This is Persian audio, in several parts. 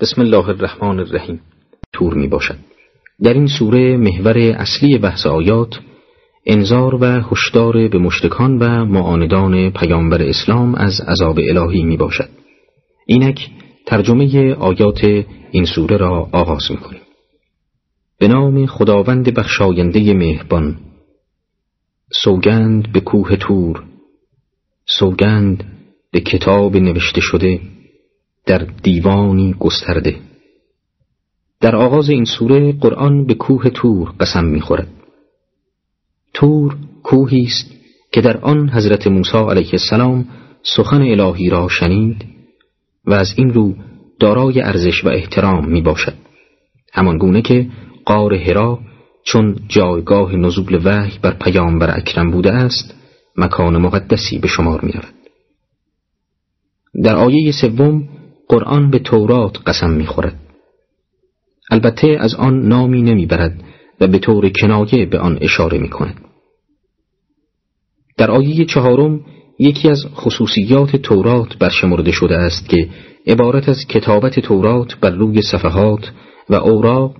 بسم الله الرحمن الرحیم تور می باشد در این سوره محور اصلی بحث آیات انذار و هشدار به مشتکان و معاندان پیامبر اسلام از عذاب الهی می باشد اینک ترجمه آیات این سوره را آغاز می کنیم به نام خداوند بخشاینده مهربان. سوگند به کوه تور. سوگند به کتاب نوشته شده. در دیوانی گسترده. در آغاز این سوره قرآن به کوه تور قسم می‌خورد. تور کوهی است که در آن حضرت موسی علیه السلام سخن الهی را شنید و از این رو دارای ارزش و احترام می باشد همان گونه که قار هرا چون جایگاه نزول وحی بر پیامبر اکرم بوده است مکان مقدسی به شمار می رود. در آیه سوم قرآن به تورات قسم می‌خورد البته از آن نامی نمی‌برد و به طور کنایه به آن اشاره می کند. در آیه چهارم یکی از خصوصیات تورات برشمرده شده است که عبارت از کتابت تورات بر روی صفحات و اوراق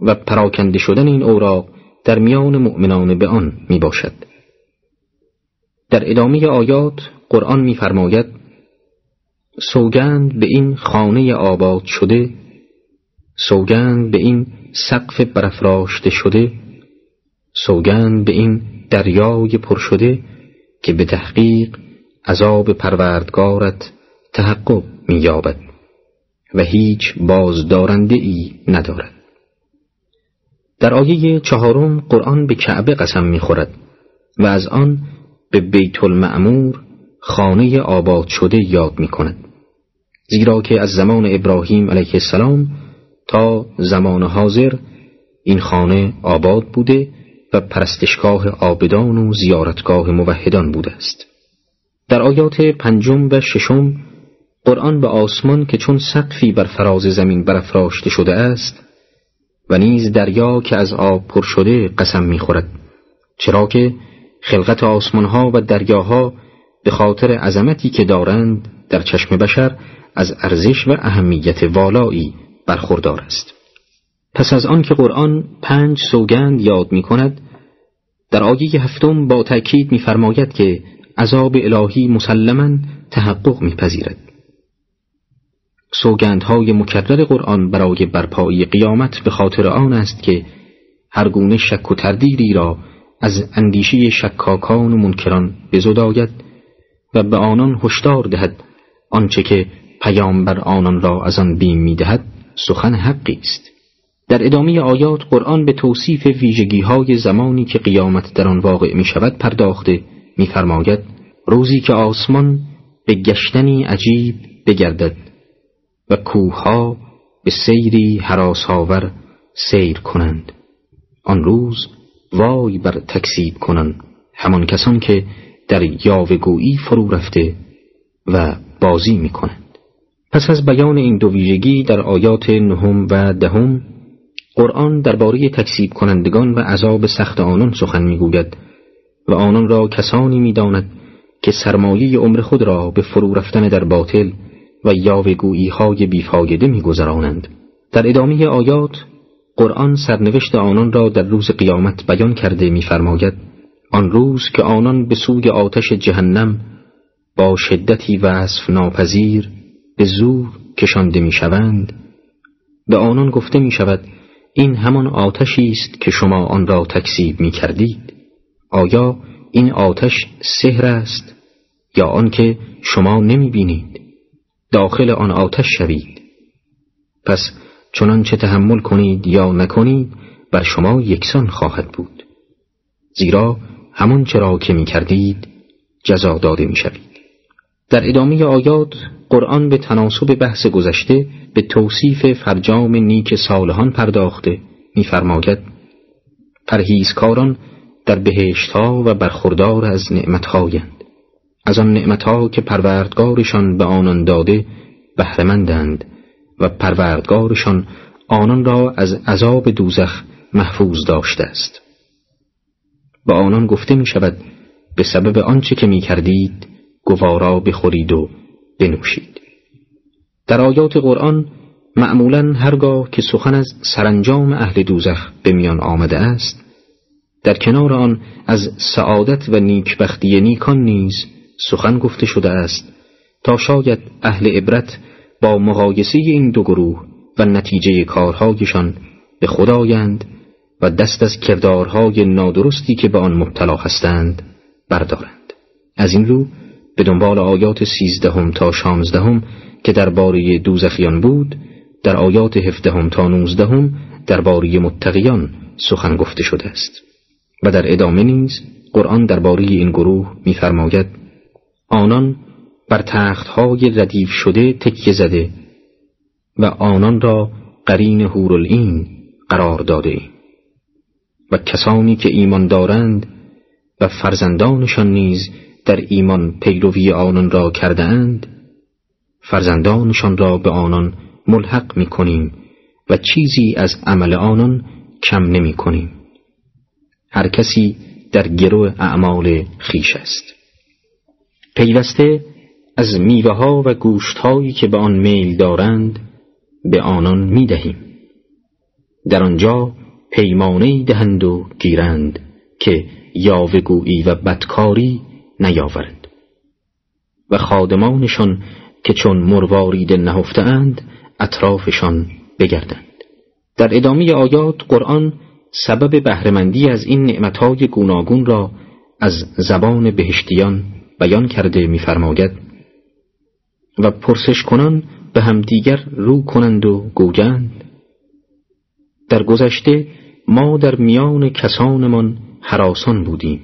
و پراکنده شدن این اوراق در میان مؤمنان به آن می باشد. در ادامه آیات قرآن می‌فرماید سوگند به این خانه آباد شده سوگند به این سقف برافراشته شده سوگند به این دریای پر شده که به تحقیق عذاب پروردگارت تحقق مییابد و هیچ بازدارنده ای ندارد. در آیه چهارم قرآن به کعبه قسم می‌خورد و از آن به بیت المعمور خانه آباد شده یاد می کند زیرا که از زمان ابراهیم علیه السلام تا زمان حاضر این خانه آباد بوده و پرستشگاه آبدان و زیارتگاه موحدان بوده است. در آیات پنجم و ششم قرآن به آسمان که چون سقفی بر فراز زمین برافراشته شده است و نیز دریا که از آب پر شده قسم می‌خورد چرا که خلقت آسمانها و دریاها به خاطر عظمتی که دارند در چشم بشر از ارزش و اهمیت والایی برخوردار است. پس از آن که قرآن پنج سوگند یاد می کند در آیه هفتم با تأکید می‌فرماید که عذاب الهی مسلما تحقق میپذیرد. سوگندهای مکرر قرآن برای برپایی قیامت به خاطر آن است که هر گونه شک و تردیدی را از اندیشه شکاکان و منکران بزداید و به آنان هشدار دهد آنچه که پیامبر آنان را از آن بیم می‌دهد سخن حقی است در ادامه آیات قرآن به توصیف ویژگی های زمانی که قیامت در آن واقع می شود پرداخته میفرماید روزی که آسمان به گشتنی عجیب بگردد و کوهها به سیری حراساور سیر کنند آن روز وای بر تکسیب کنند همان کسان که در یاوگویی فرو رفته و بازی می کنند. پس از بیان این دو ویژگی در آیات نهم و دهم قرآن درباره تکسیب کنندگان و عذاب سخت آنان سخن می‌گوید و آنان را کسانی می‌داند که سرمایه عمر خود را به فرو رفتن در باطل و یاوگویی های بیفایده میگذرانند. در ادامه آیات قرآن سرنوشت آنان را در روز قیامت بیان کرده میفرماید آن روز که آنان به سوی آتش جهنم با شدتی وصف ناپذیر به زور کشانده می‌شوند. به آنان گفته می شود این همان آتشی است که شما آن را تکسیب می کردید آیا این آتش سحر است یا آنکه شما نمی بینید داخل آن آتش شوید. پس چنانچه تحمل کنید یا نکنید بر شما یکسان خواهد بود. زیرا همان چرا که می کردید جزا داده می شوید در ادامه آیات قرآن به تناسب بحث گذشته به توصیف فرجام نیک صالحان پرداخته می‌فرماید پرهیزکاران در بهشتها و برخوردار از نعمتهایند از آن نعمتها که پروردگارشان به آنان داده بهرهمندند و پروردگارشان آنان را از عذاب دوزخ محفوظ داشته است. با آنان گفته می شود به سبب آنچه که می کردید گوارا بخورید و بنوشید. در آیات قرآن معمولا هرگاه که سخن از سرانجام اهل دوزخ به میان آمده است در کنار آن از سعادت و نیکبختی نیکان نیز سخن گفته شده است تا شاید اهل عبرت با مقایسه این دو گروه و نتیجه کارهایشان به خدایند و دست از کردارهای نادرستی که به آن مبتلا هستند بردارند. از این رو به دنبال آیات سیزدهم تا شانزدهم که درباره دوزخیان بود در آیات هفدهم تا نوزدهم درباره متقیان سخن گفته شده است و در ادامه نیز قرآن درباره این گروه می‌فرماید آنان بر تختهای ردیف شده تکیه زده و آنان را قرین هورالعین قرار داده. و کسانی که ایمان دارند و فرزندانشان نیز در ایمان پیروی آنان را کرده اند فرزندانشان را به آنان ملحق می کنیم و چیزی از عمل آنان کم نمی کنیم هر کسی در گروه اعمال خیش است. پیوسته از میوه ها و گوشت هایی که به آن میل دارند به آنان می دهیم در آنجا پیمانه دهند و گیرند که یاوگویی و بدکاری نیاورند. و خادمانشان که چون مروارید نهفتند اطرافشان بگردند. در ادامه آیات قرآن سبب بهرهمندی از این نعمتهای گوناگون را از زبان بهشتیان بیان کرده می‌فرماید و پرسش کنان به همدیگر رو کنند و گویند. در گذشته ما در میان کسانمان حراسان بودیم.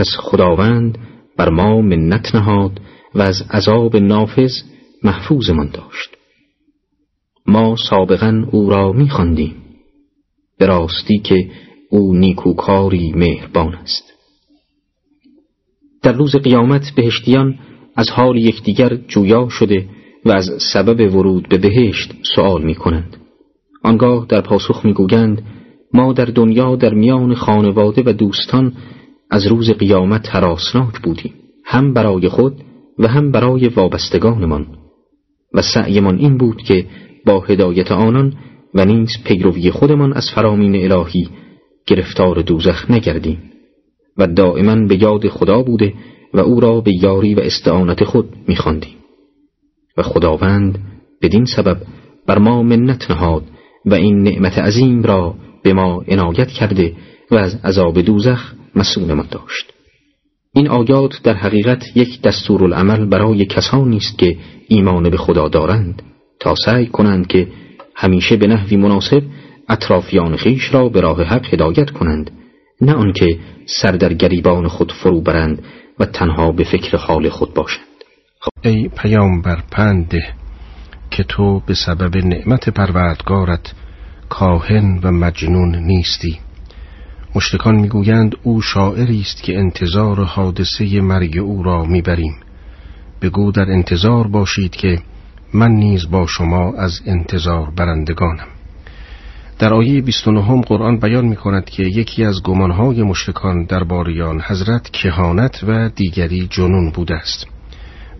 پس خداوند بر ما منت نهاد و از عذاب نافذ محفوظمان داشت ما سابقا او را میخواندیم به راستی که او نیکوکاری مهربان است در روز قیامت بهشتیان از حال یکدیگر جویا شده و از سبب ورود به بهشت سوال می کنند. آنگاه در پاسخ می‌گویند ما در دنیا در میان خانواده و دوستان از روز قیامت حراسناک بودیم هم برای خود و هم برای وابستگانمان. و سعیمان این بود که با هدایت آنان و نیز پیروی خودمان از فرامین الهی گرفتار دوزخ نگردیم. و دائما به یاد خدا بوده و او را به یاری و استعانت خود میخواندیم. و خداوند بدین سبب بر ما منت نهاد و این نعمت عظیم را به ما عنایت کرده و از عذاب دوزخ مسئولمان داشت این آیات در حقیقت یک دستورالعمل برای کسانی است که ایمان به خدا دارند تا سعی کنند که همیشه به نحوی مناسب اطرافیان خیش را به راه حق هدایت کنند نه آنکه سر در گریبان خود فرو برند و تنها به فکر حال خود باشند خب. ای پیامبر پنده که تو به سبب نعمت پروردگارت کاهن و مجنون نیستی مشتکان می‌گویند او شاعری است که انتظار حادثه مرگ او را می‌بریم. بگو در انتظار باشید که من نیز با شما از انتظار برندگانم. در آیه 29 قرآن بیان می کند که یکی از گمانهای مشرکان در باریان حضرت کهانت و دیگری جنون بوده است.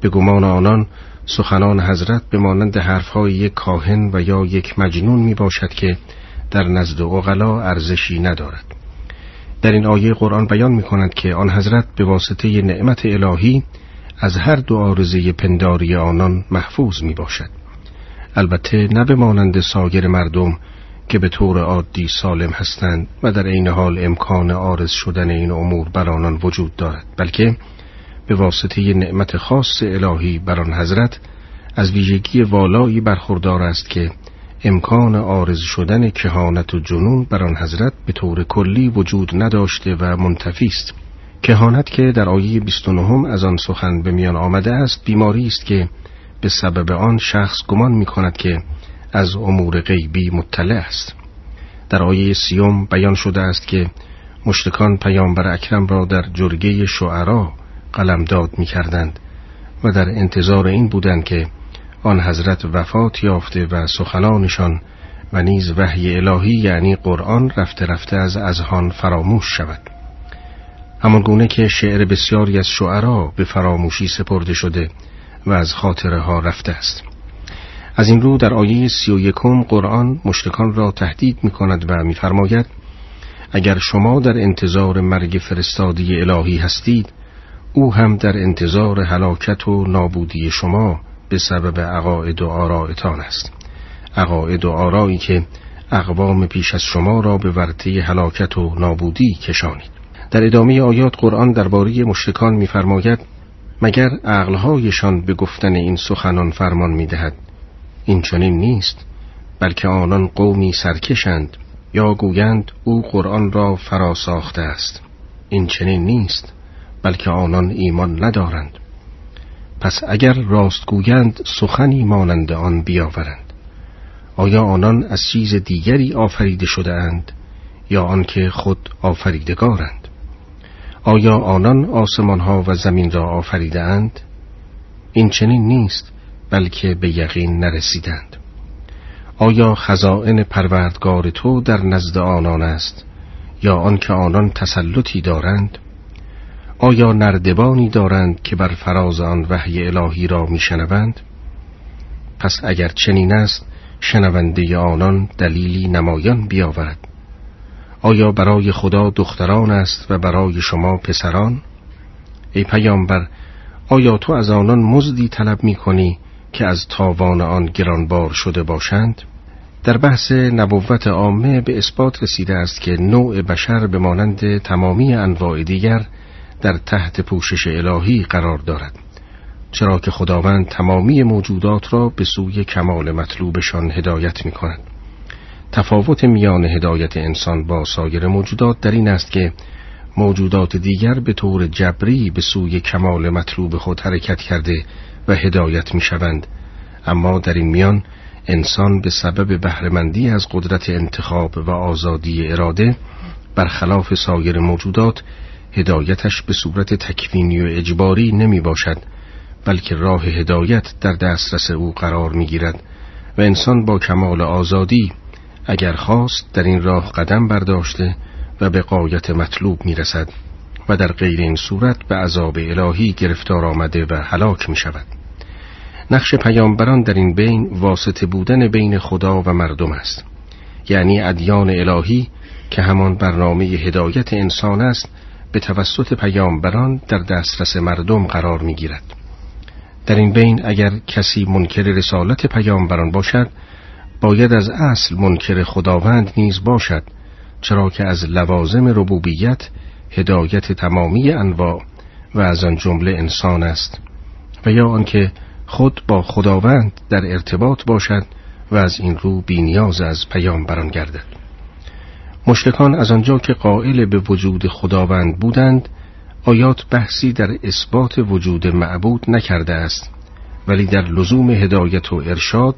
به گمان آنان سخنان حضرت به مانند حرفهای یک کاهن و یا یک مجنون می باشد که در نزد اغلا ارزشی ندارد. در این آیه قرآن بیان می کند که آن حضرت به واسطه نعمت الهی از هر دو آرزه پنداری آنان محفوظ می باشد البته نه به مانند ساگر مردم که به طور عادی سالم هستند و در عین حال امکان آرز شدن این امور بر آنان وجود دارد بلکه به واسطه نعمت خاص الهی بر آن حضرت از ویژگی والایی برخوردار است که امکان آرز شدن کهانت و جنون بر آن حضرت به طور کلی وجود نداشته و منتفی است. کهانت که در آیه 29 از آن سخن به میان آمده است بیماری است که به سبب آن شخص گمان می کند که از امور غیبی مطلع است. در آیه سیوم بیان شده است که مشتکان پیامبر اکرم را در جرگه شعرا قلمداد می کردند و در انتظار این بودند که آن حضرت وفات یافته و سخنانشان و نیز وحی الهی یعنی قرآن رفته رفته از اذهان فراموش شود. همان گونه که شعر بسیاری از شعرا به فراموشی سپرده شده و از خاطره ها رفته است. از این رو در آیه سی و یکم قرآن مشتکان را تهدید می کند و میفرماید اگر شما در انتظار مرگ فرستادی الهی هستید او هم در انتظار هلاکت و نابودی شما به سبب عقاید و آرائتان است. عقاید و آرایی که اقوام پیش از شما را به ورطه هلاکت و نابودی کشانید. در ادامه آیات قرآن درباره مشرکان می‌فرماید مگر عقلهایشان به گفتن این سخنان فرمان می‌دهد؟ این چنین نیست بلکه آنان قومی سرکشند یا گویند او قرآن را فرا ساخته است. این چنین نیست بلکه آنان ایمان ندارند. پس اگر راست گویند سخنی مانند آن بیاورند. آیا آنان از چیز دیگری آفریده شده اند یا آنکه خود آفریدگارند؟ آیا آنان آسمان ها و زمین را آفریده اند این چنین نیست بلکه به یقین نرسیدند. آیا خزائن پروردگار تو در نزد آنان است یا آنکه آنان تسلطی دارند؟ آیا نردبانی دارند که بر فراز آن وحی الهی را میشنوند؟ پس اگر چنین است شنونده آنان دلیلی نمایان بیاورد. آیا برای خدا دختران است و برای شما پسران؟ ای پیامبر آیا تو از آنان مزدی طلب می کنی که از تاوان آن گرانبار شده باشند؟ در بحث نبوت عامه به اثبات رسیده است که نوع بشر به مانند تمامی انواع دیگر در تحت پوشش الهی قرار دارد. چرا که خداوند تمامی موجودات را به سوی کمال مطلوبشان هدایت می کند تفاوت میان هدایت انسان با سایر موجودات در این است که موجودات دیگر به طور جبری به سوی کمال مطلوب خود حرکت کرده و هدایت می شوند اما در این میان انسان به سبب بهرهمندی از قدرت انتخاب و آزادی اراده برخلاف سایر موجودات هدایتش به صورت تکوینی و اجباری نمی باشد بلکه راه هدایت در دسترس او قرار می گیرد و انسان با کمال آزادی اگر خواست در این راه قدم برداشته و به قایت مطلوب می رسد و در غیر این صورت به عذاب الهی گرفتار آمده و هلاک می شود. نقش پیامبران در این بین واسطه بودن بین خدا و مردم است. یعنی ادیان الهی که همان برنامه هدایت انسان است به توسط پیامبران در دسترس مردم قرار می گیرد. در این بین اگر کسی منکر رسالت پیامبران باشد باید از اصل منکر خداوند نیز باشد چرا که از لوازم ربوبیت هدایت تمامی انواع و از آن جمله انسان است و یا آنکه خود با خداوند در ارتباط باشد و از این رو بینیاز از پیامبران گردد مشتکان از آنجا که قائل به وجود خداوند بودند آیات بحثی در اثبات وجود معبود نکرده است ولی در لزوم هدایت و ارشاد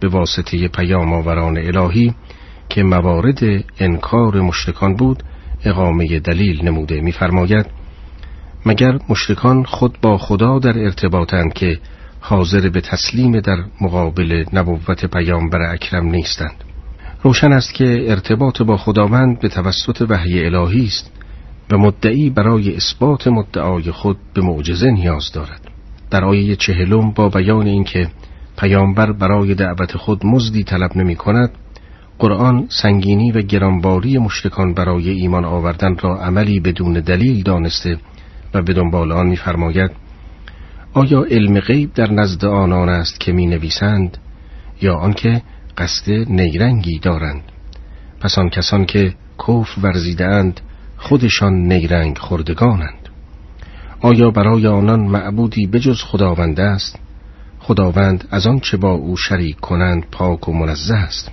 به واسطه پیام آوران الهی که موارد انکار مشتکان بود اقامه دلیل نموده می‌فرماید. مگر مشتکان خود با خدا در ارتباطند که حاضر به تسلیم در مقابل نبوت پیامبر اکرم نیستند؟ روشن است که ارتباط با خداوند به توسط وحی الهی است و مدعی برای اثبات مدعای خود به معجزه نیاز دارد. در آیه چهلم با بیان اینکه پیامبر برای دعوت خود مزدی طلب نمی کند قرآن سنگینی و گرانباری مشتکان برای ایمان آوردن را عملی بدون دلیل دانسته و به دنبال آن می‌فرماید آیا علم غیب در نزد آنان است که می نویسند یا آنکه قصد نیرنگی دارند. پس آن کسان که کف ورزیدند خودشان نیرنگ خوردگانند. آیا برای آنان معبودی بجز خداوند است؟ خداوند از آن چه با او شریک کنند پاک و منزه است.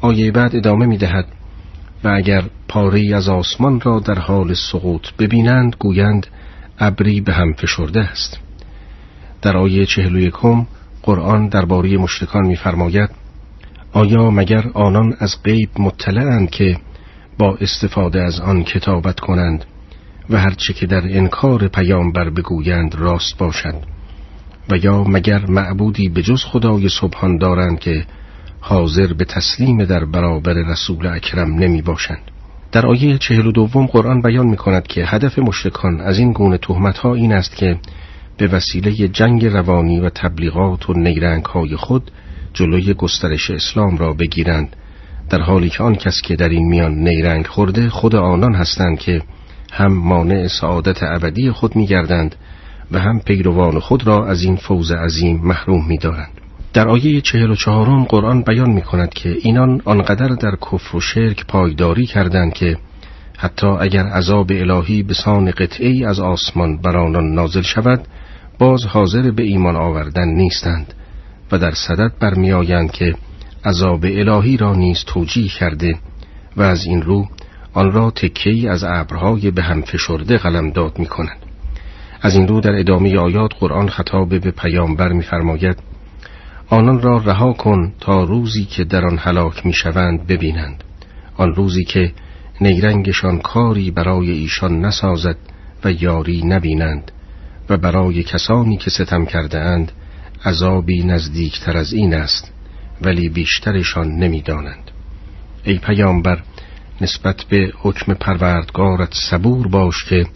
آیه بعد ادامه می دهد و اگر پاره از آسمان را در حال سقوط ببینند گویند ابری به هم فشرده است. در آیه چهل و یکم قرآن درباره مشرکان می‌فرماید آیا مگر آنان از غیب مطلعند که با استفاده از آن کتابت کنند و هرچه که در انکار پیامبر بگویند راست باشد و یا مگر معبودی به جز خدای سبحان دارند که حاضر به تسلیم در برابر رسول اکرم نمی باشند؟ در آیه چهل و دوم قرآن بیان می کند که هدف مشرکان از این گونه تهمت ها این است که به وسیله جنگ روانی و تبلیغات و نیرنگ های خود جلوی گسترش اسلام را بگیرند در حالی که آن کس که در این میان نیرنگ خورده خود آنان هستند که هم مانع سعادت ابدی خود میگردند و هم پیروان خود را از این فوز عظیم محروم می‌دارند. در آیه چهل و چهارم قرآن بیان می کند که اینان آنقدر در کفر و شرک پایداری کردند که حتی اگر عذاب الهی به سان قطعی از آسمان بر آنان نازل شود باز حاضر به ایمان آوردن نیستند و در صدد برمیآیند که عذاب الهی را نیز توجیه کرده و از این رو آن را تکی از ابرهای به هم فشرده قلمداد می کنند. از این رو در ادامه آیات قرآن خطاب به پیامبر می‌فرماید آنان را رها کن تا روزی که در آن هلاک می‌شوند ببینند آن روزی که نیرنگشان کاری برای ایشان نسازد و یاری نبینند و برای کسانی که ستم کرده اند عذابی نزدیکتر از این است ولی بیشترشان نمی‌دانند. ای پیامبر نسبت به حکم پروردگارت صبور باش که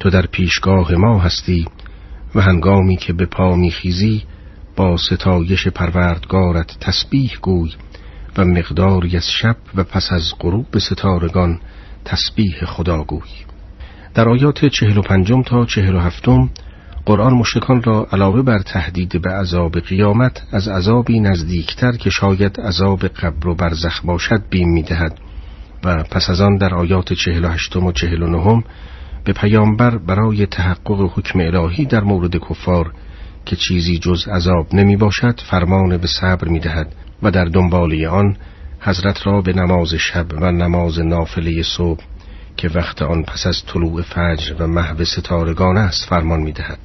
تو در پیشگاه ما هستی و هنگامی که به پا میخیزی با ستایش پروردگارت تسبیح گوی و مقداری از شب و پس از غروب ستارگان تسبیح خدا گوی. در آیات چهل و پنجم تا چهل و هفتم قرآن مشتکان را علاوه بر تهدید به عذاب قیامت از عذابی نزدیکتر که شاید عذاب قبر و برزخ باشد بیم می‌دهد. و پس از آن در آیات چهل و هشتم و چهل و نهم به پیامبر برای تحقق حکم الهی در مورد کفار که چیزی جز عذاب نمی باشد فرمان به صبر می دهد و در دنباله آن حضرت را به نماز شب و نماز نافله صبح که وقت آن پس از طلوع فجر و محو ستارگان است فرمان می دهد.